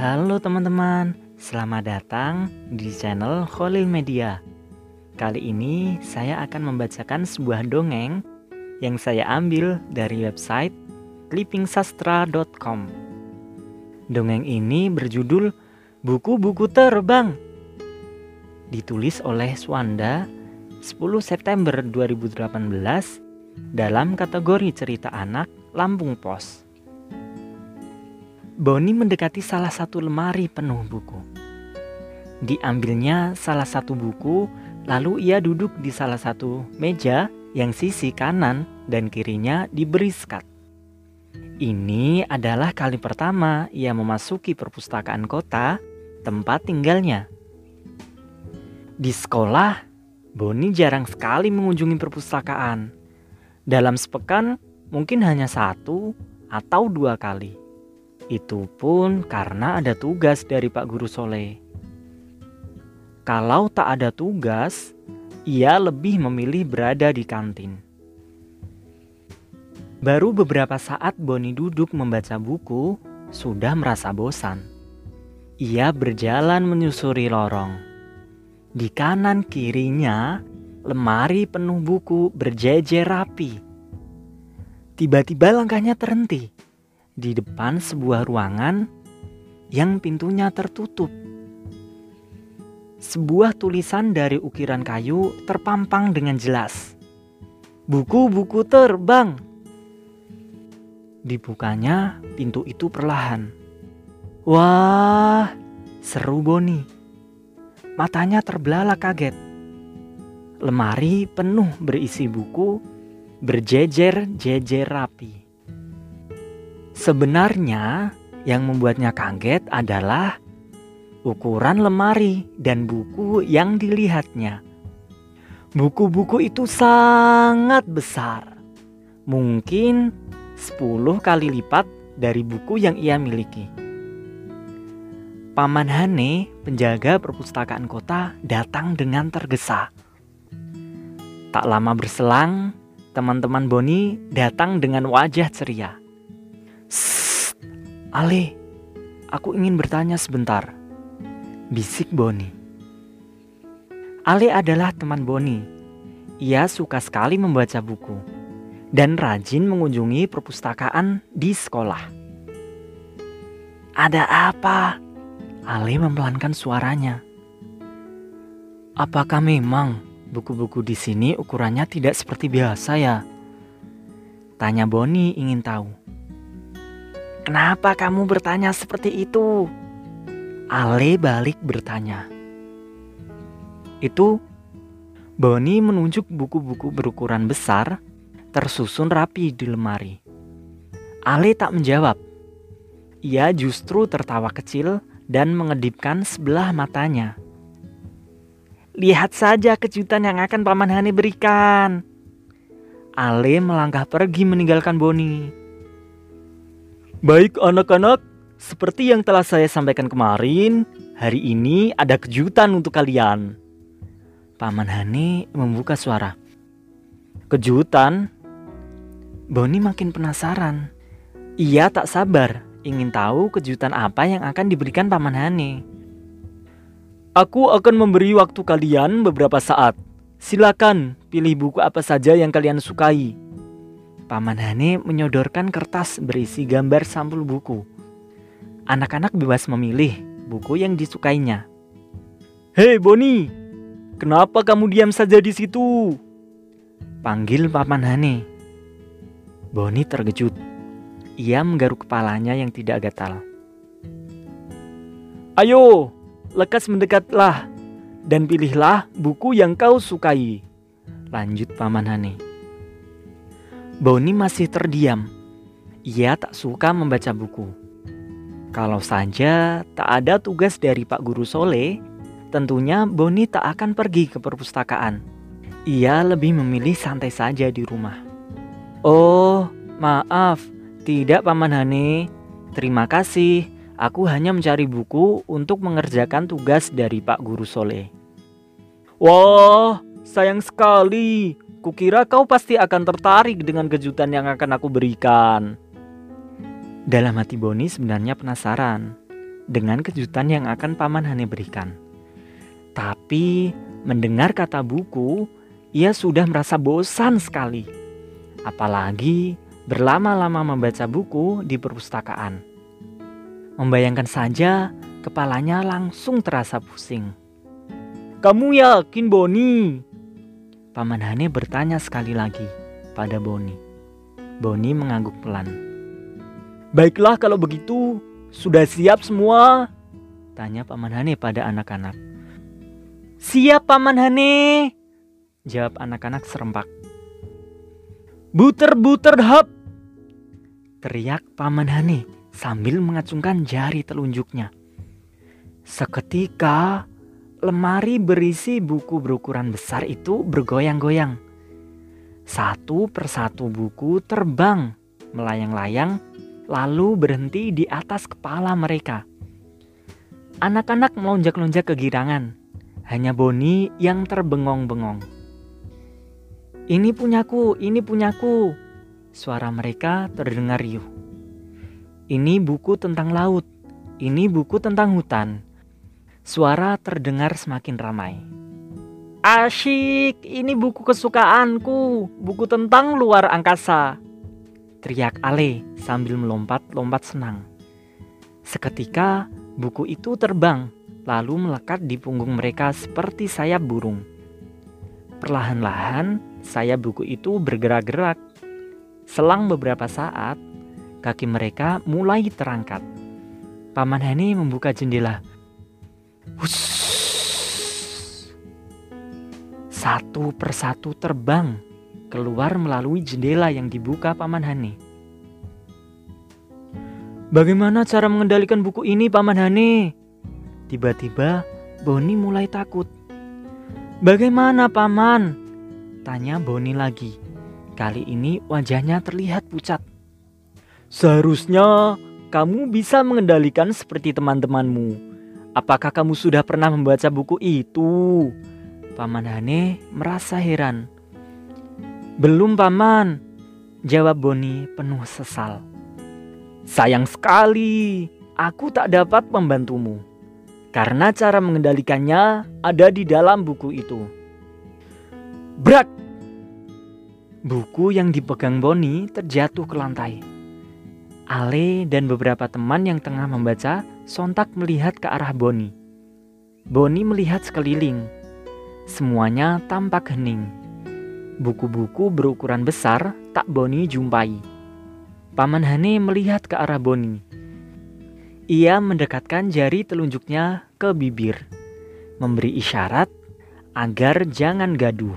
Halo teman-teman, selamat datang di channel Kholil Media. Kali ini saya akan membacakan sebuah dongeng yang saya ambil dari website clippingsastra.com. Dongeng ini berjudul Buku-buku Terbang. Ditulis oleh Swanda 10 September 2018 dalam kategori cerita anak Lampung Pos. Boni mendekati salah satu lemari penuh buku. Diambilnya salah satu buku, lalu ia duduk di salah satu meja yang sisi kanan dan kirinya diberi sekat. Ini adalah kali pertama ia memasuki perpustakaan kota tempat tinggalnya. Di sekolah, Boni jarang sekali mengunjungi perpustakaan. Dalam sepekan, mungkin hanya satu atau dua kali. Itu pun karena ada tugas dari Pak Guru Soleh. Kalau tak ada tugas, ia lebih memilih berada di kantin. Baru beberapa saat Boni duduk membaca buku, sudah merasa bosan. Ia berjalan menyusuri lorong. Di kanan kirinya, lemari penuh buku berjejer rapi. Tiba-tiba langkahnya terhenti di depan sebuah ruangan yang pintunya tertutup. Sebuah tulisan dari ukiran kayu terpampang dengan jelas. Buku-buku terbang. Dibukanya pintu itu perlahan. Wah, seru Boni. Matanya terbelalak kaget. Lemari penuh berisi buku berjejer-jejer rapi. Sebenarnya yang membuatnya kaget adalah ukuran lemari dan buku yang dilihatnya. Buku-buku itu sangat besar. Mungkin 10 kali lipat dari buku yang ia miliki. Paman Hane, penjaga perpustakaan kota, datang dengan tergesa. Tak lama berselang, teman-teman Boni datang dengan wajah ceria. Ale, aku ingin bertanya sebentar. Bisik Boni. Ale adalah teman Boni. Ia suka sekali membaca buku dan rajin mengunjungi perpustakaan di sekolah. Ada apa? Ale mempelankan suaranya. Apakah memang buku-buku di sini ukurannya tidak seperti biasa ya? Tanya Boni ingin tahu. Kenapa kamu bertanya seperti itu? Ale balik bertanya. Itu Boni menunjuk buku-buku berukuran besar tersusun rapi di lemari. Ale tak menjawab. Ia justru tertawa kecil dan mengedipkan sebelah matanya. Lihat saja kejutan yang akan Paman Hani berikan. Ale melangkah pergi meninggalkan Boni. Baik anak-anak, seperti yang telah saya sampaikan kemarin, hari ini ada kejutan untuk kalian. Paman Hani membuka suara. Kejutan? Boni makin penasaran. Ia tak sabar ingin tahu kejutan apa yang akan diberikan Paman Hani. Aku akan memberi waktu kalian beberapa saat. Silakan pilih buku apa saja yang kalian sukai. Paman Hane menyodorkan kertas berisi gambar sampul buku. Anak-anak bebas memilih buku yang disukainya. Hei Boni, kenapa kamu diam saja di situ? Panggil Paman Hane. Boni terkejut. Ia menggaruk kepalanya yang tidak gatal. Ayo, lekas mendekatlah dan pilihlah buku yang kau sukai. Lanjut Paman Hane. Boni masih terdiam. Ia tak suka membaca buku. Kalau saja tak ada tugas dari Pak Guru Sole, tentunya Boni tak akan pergi ke perpustakaan. Ia lebih memilih santai saja di rumah. Oh, maaf, tidak Paman Hane. Terima kasih, aku hanya mencari buku untuk mengerjakan tugas dari Pak Guru Sole. Wah, sayang sekali. Kukira kau pasti akan tertarik dengan kejutan yang akan aku berikan. Dalam hati Boni sebenarnya penasaran. dengan kejutan yang akan Paman Hane berikan. Tapi mendengar kata buku, ia sudah merasa bosan sekali. Apalagi berlama-lama membaca buku di perpustakaan. Membayangkan saja, kepalanya langsung terasa pusing. Kamu yakin Boni? Paman Hane bertanya sekali lagi pada Boni. Boni mengangguk pelan. Baiklah kalau begitu, sudah siap semua? Tanya Paman Hane pada anak-anak. Siap Paman Hane, jawab anak-anak serempak. Buter-buter hap, teriak Paman Hane sambil mengacungkan jari telunjuknya. Seketika, lemari berisi buku berukuran besar itu bergoyang-goyang. Satu persatu buku terbang melayang-layang lalu berhenti di atas kepala mereka. Anak-anak melonjak-lonjak kegirangan. Hanya Boni yang terbengong-bengong. Ini punyaku, ini punyaku. Suara mereka terdengar riuh. Ini buku tentang laut. Ini buku tentang hutan. Suara terdengar semakin ramai. Asyik, ini buku kesukaanku, buku tentang luar angkasa teriak Ale sambil melompat-lompat senang. Seketika buku itu terbang lalu melekat di punggung mereka seperti sayap burung. Perlahan-lahan sayap buku itu bergerak-gerak. Selang beberapa saat, kaki mereka mulai terangkat. Paman Hani membuka jendela. Satu persatu terbang keluar melalui jendela yang dibuka Paman Hani. Bagaimana cara mengendalikan buku ini, Paman Hani? Tiba-tiba Boni mulai takut. Bagaimana, Paman? Tanya Boni lagi. Kali ini wajahnya terlihat pucat. Seharusnya kamu bisa mengendalikan seperti teman-temanmu. Apakah kamu sudah pernah membaca buku itu? Paman Hane merasa heran. Belum paman, jawab Boni penuh sesal. Sayang sekali, aku tak dapat membantumu. Karena cara mengendalikannya ada di dalam buku itu. Brak! Buku yang dipegang Boni terjatuh ke lantai. Ale dan beberapa teman yang tengah membaca sontak melihat ke arah Boni. Boni melihat sekeliling. Semuanya tampak hening. Buku-buku berukuran besar tak Boni jumpai. Paman Hane melihat ke arah Boni. Ia mendekatkan jari telunjuknya ke bibir, memberi isyarat agar jangan gaduh.